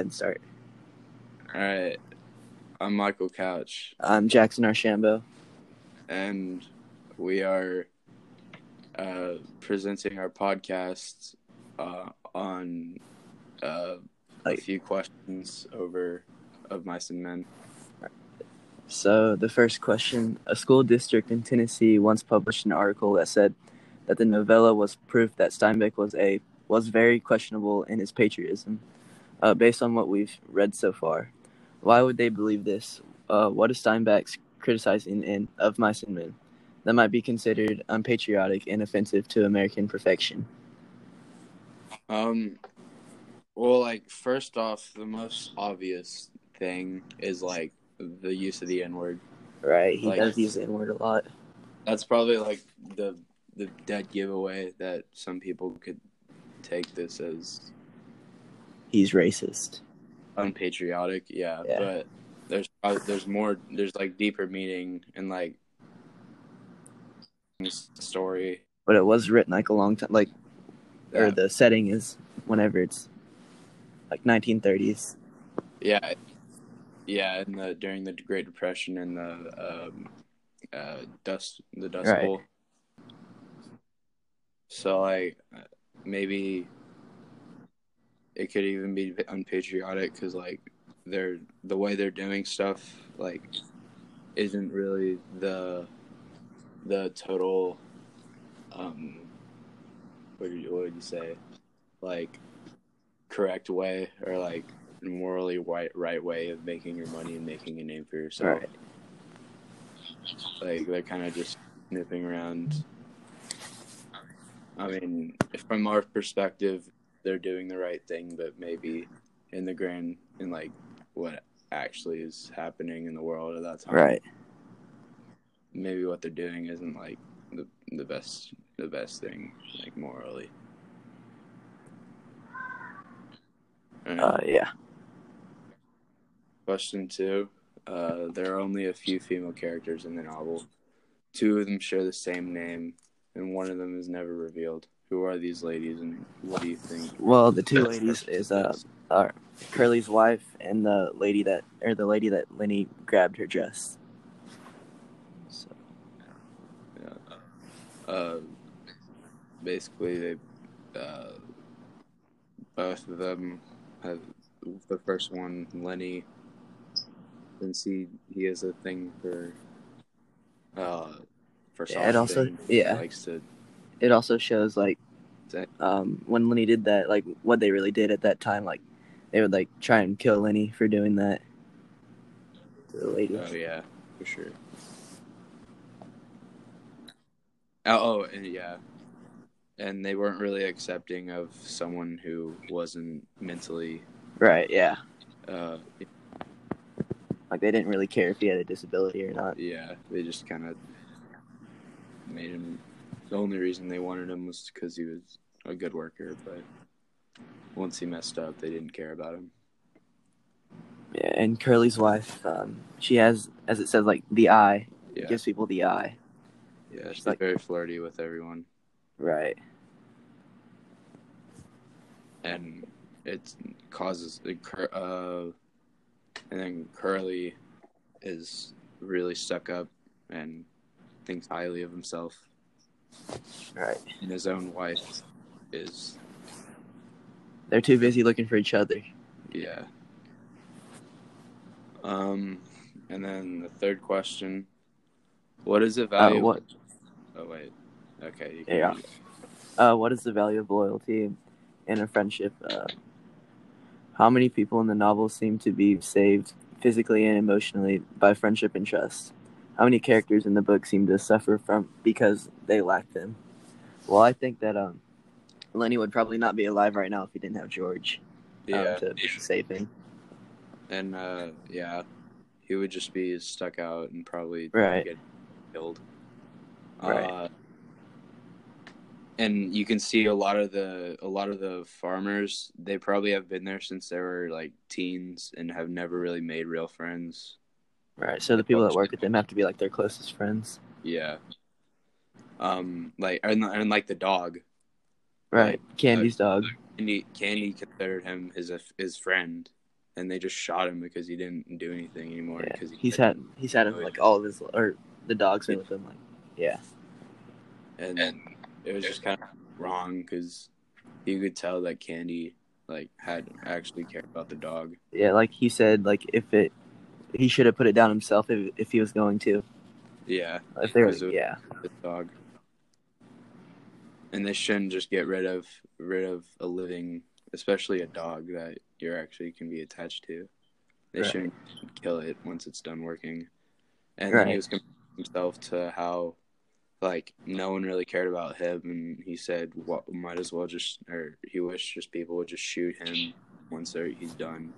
and start. All right. I'm Michael Couch, I'm Jackson Archambault. and we are uh, presenting our podcast uh, on uh, a few questions over of mice and men. So the first question: A school district in Tennessee once published an article that said that the novella was proof that Steinbeck was a was very questionable in his patriotism. Uh, based on what we've read so far, why would they believe this? Uh, what is Steinbeck's criticizing in of mice and men that might be considered unpatriotic and offensive to American perfection? Um, well, like first off, the most obvious thing is like the use of the N word. Right, he Like- does use the N word a lot. That's probably like the the dead giveaway that some people could take this as He's racist. unpatriotic. Yeah, Yeah. but there's uh, there's more. There's like deeper meaning and like story. but it was written like a long time like or the setting is whenever it's like 1930s Yeah, yeah, in the during the Great Depression and the um, uh, dust the Dust Right. Bowl. So like maybe it could even be unpatriotic because like they're the way they're doing stuff like isn't really the the total um what did you, what would you say like correct way or like morally right right way of making your money and making a name for yourself. Right. Like they're kind of just sniffing around. I mean, from our perspective, they're doing the right thing, but maybe in the grand, in like what actually is happening in the world at that time, right Maybe what they're doing isn't like the the best the best thing, like morally. Uh yeah Question two. Uh, there are only a few female characters in the novel. Two of them share the same name, and one of them is never revealed. Who are these ladies, and what do you think? well the two ladies is uh are curly's wife and the lady that or the lady that lennie grabbed her dress so yeah. Uh, basically, they uh, both of them have the first one, Lennie. Since he he has a thing for uh for Yeah, it also- yeah. likes to it also shows like um when lennie did that like what they really did at that time like they would like try and kill lennie for doing that the lady Oh yeah, for sure. Oh, oh, and yeah, and they weren't really accepting of someone who wasn't mentally. right yeah Uh, like they didn't really care if he had a disability or not yeah, they just kind of made him. The only reason they wanted him was because he was a good worker, but once he messed up, they didn't care about him. Yeah, and Curly's wife, um, she has, as it says, like the eye. Yeah, Gives people the eye. yeah, she's like- very flirty with everyone. Right. and it causes uh, and then Curly is really stuck up and thinks highly of himself, Right. and his own wife is They're too busy looking for each other. yeah. Um, and then the third question: What is the Uh, value? what? Oh wait, okay. You can Yeah. Uh, what is the value of loyalty in a friendship? Uh, how many people in the novel seem to be saved physically and emotionally by friendship and trust? How many characters in the book seem to suffer from because they lack them? Well, I think that um, Lennie would probably not be alive right now if he didn't have George um, to save him. and uh, yeah, he would just be stuck out and probably Right. get killed. Right. Uh, and you can see a lot of the a lot of the farmers. They probably have been there since they were like teens and have never really made real friends. Right. So the people that work with them have to be like their closest friends. Yeah. Um, like and, and like the dog, Right. Candy's dog. Candy, Candy considered him his his friend, and they just shot him because he didn't do anything anymore. Yeah. Because he He's had he's had him yeah. like all of his or the dogs are with him like yeah and it was just kind of wrong because you could tell that Candy like had actually cared about the dog. yeah like he said like if it he should have put it down himself if if he was going to Yeah, if they were yeah the dog. And they shouldn't just get rid of rid of a living, especially a dog that you're actually can be attached to. They Right. shouldn't kill it once it's done working. And then he was comparing himself to how, like, no one really cared about him, and he said, "What might as well just," or he wished just people would just shoot him once they're, he's done.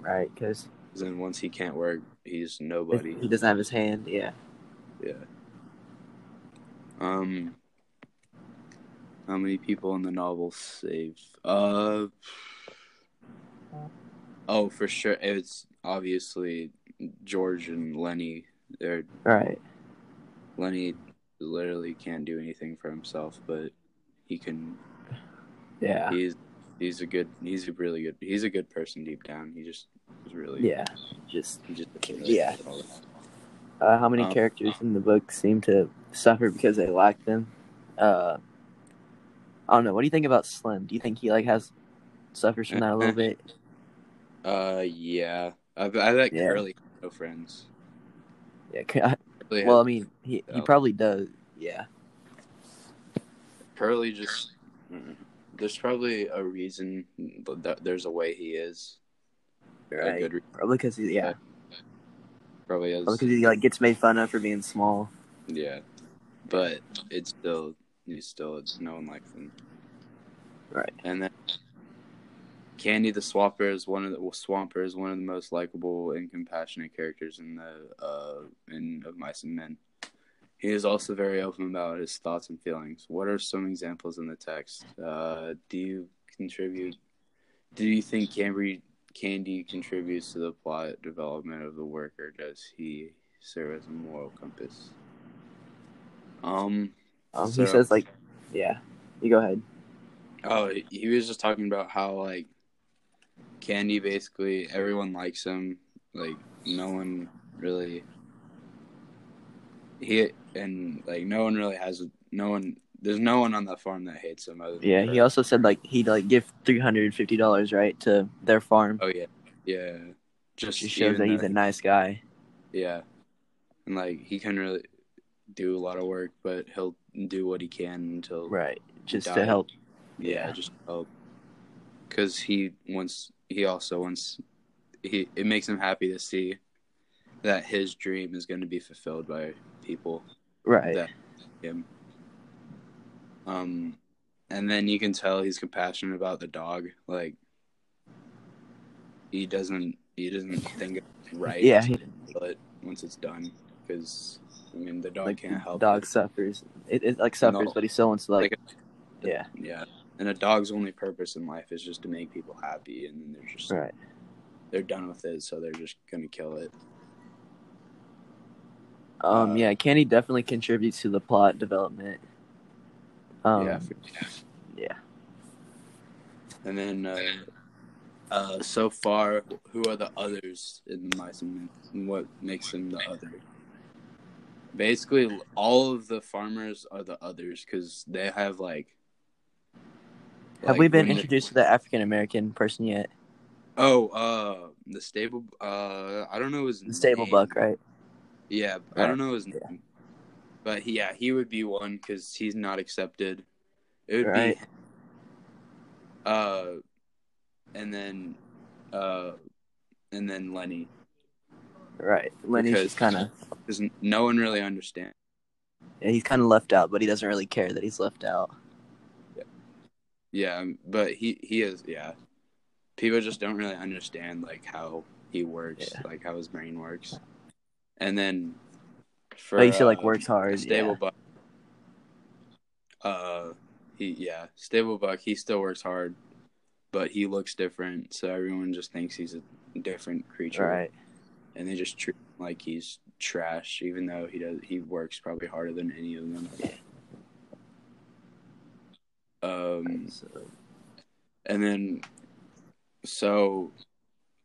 right because 'Cause then once he can't work, he's nobody. he doesn't have his hand yeah Yeah. Um. How many people in the novel save? Uh. Oh, for sure. It's obviously George and Lennie. They're right Lennie literally can't do anything for himself, but he can. yeah He's he's a good. He's a really good. He's a good person deep down. He just is really. yeah just He just. Yeah. uh, how many Um, characters in the book seem to suffer because they lack them uh I don't know what do you think about Slim do you think he like has suffers from that a little bit Uh. Yeah. I, I like Yeah. Curly. No friends. yeah ca- Curly well I mean he he probably does yeah Curly just mm, there's probably a reason that there's a way he is. A right good re- probably because he yeah probably is. probably because he like gets made fun of for being small Yeah, but it's still he's still it's no one likes him. Right. And then Candy the Swamper is one of the well, Swamper is one of the most likable and compassionate characters in the uh in of Mice and Men. He is also very open about his thoughts and feelings. What are some examples in the text? Uh, do you contribute? Do you think Candy Candy contributes to the plot development of the work, or does he serve as a moral compass? Um, um, So- he says like yeah you go ahead Oh, he was just talking about how like Candy basically everyone likes him. Like no one really he and like no one really has no one there's no one on that farm that hates him other than yeah he also said like he'd like give three hundred and fifty dollars right to their farm. Oh yeah. Yeah. Just just shows that he's a nice guy. Yeah. And like he can really do a lot of work, but he'll do what he can until right. just to help. Yeah, Yeah. just help. Because he wants he also wants he it makes him happy to see that his dream is going to be fulfilled by people right that him um and then you can tell he's compassionate about the dog like he doesn't he doesn't think it's right Yeah, to he- kill it once it's done because i mean the dog like can't help dog it. suffers it, it like suffers No. but he still wants to like, Like, yeah yeah and a dog's only purpose in life is just to make people happy and then they're just right they're done with it, so they're just gonna kill it. Um Uh, yeah candy definitely contributes to the plot development um yeah. yeah And then, uh, uh, so far, who are the others in the mice and men, what makes them the other? Basically, all of the farmers are the others because they have like. have like, we been introduced to the african american person yet Oh, uh, the stable. Uh, I don't know his the stable buck right Yeah, I don't know his name, Yeah. but he, yeah, he would be one because he's not accepted. It would Right. be, uh, and then, uh, and then Lennie, right lennie's Because- just kind of because no one really understands. yeah, he's kind of left out but he doesn't really care that he's left out Yeah, um, but he he is yeah. People just don't really understand like how he works, Yeah. like how his brain works, and then for but he still like uh, works hard stable yeah. buck uh he yeah stable buck he still works hard but he looks different. So everyone just thinks he's a different creature. Right. And they just treat him like he's trash even though he does he works probably harder than any of them. Um So, and then so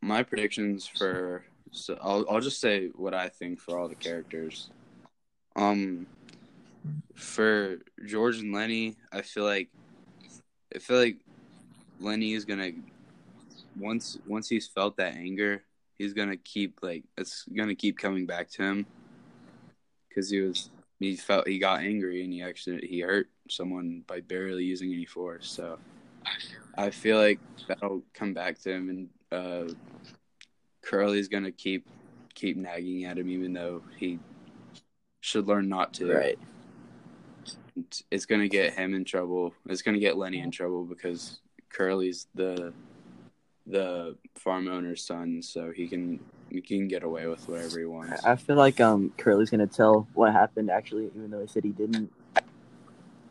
my predictions for so I'll I'll just say what I think for all the characters. Um, for George and Lennie, I feel like I feel like Lennie is gonna once once he's felt that anger, he's gonna keep like it's gonna keep coming back to him because he was he felt he got angry and he actually he hurt someone by barely using any force. So I feel like that'll come back to him and uh, Curly's gonna keep keep nagging at him even though he should learn not to. Right. It's gonna get him in trouble. It's gonna get Lennie in trouble because Curly's the the farm owner's son, so he can he can get away with whatever he wants. I feel like um Curly's gonna tell what happened actually, even though he said he didn't,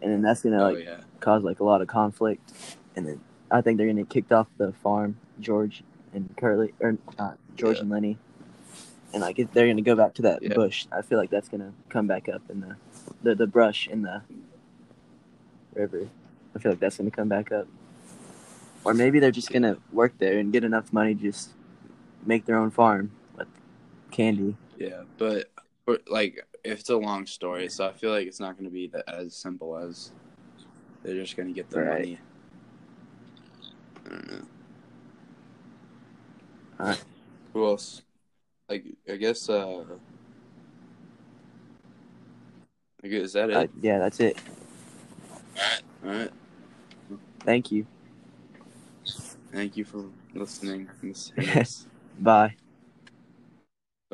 and then that's gonna oh like yeah, cause like a lot of conflict, and then I think they're gonna get kicked off the farm, George and Curly, or not George Yeah. and Lennie, and like if they're gonna go back to that Yeah. bush. I feel like that's gonna come back up in the the, the brush in the river. I feel like that's gonna come back up, or maybe they're just gonna work there and get enough money to just make their own farm with candy. yeah, but, but like if it's a long story, so I feel like it's not gonna be that as simple as they're just gonna get the Right. money. I don't know. Alright. Who else? Like I guess. uh I guess, is that it? Uh, yeah, that's it. All right. All right. Thank you. Thank you for listening. Miss Harris. Bye.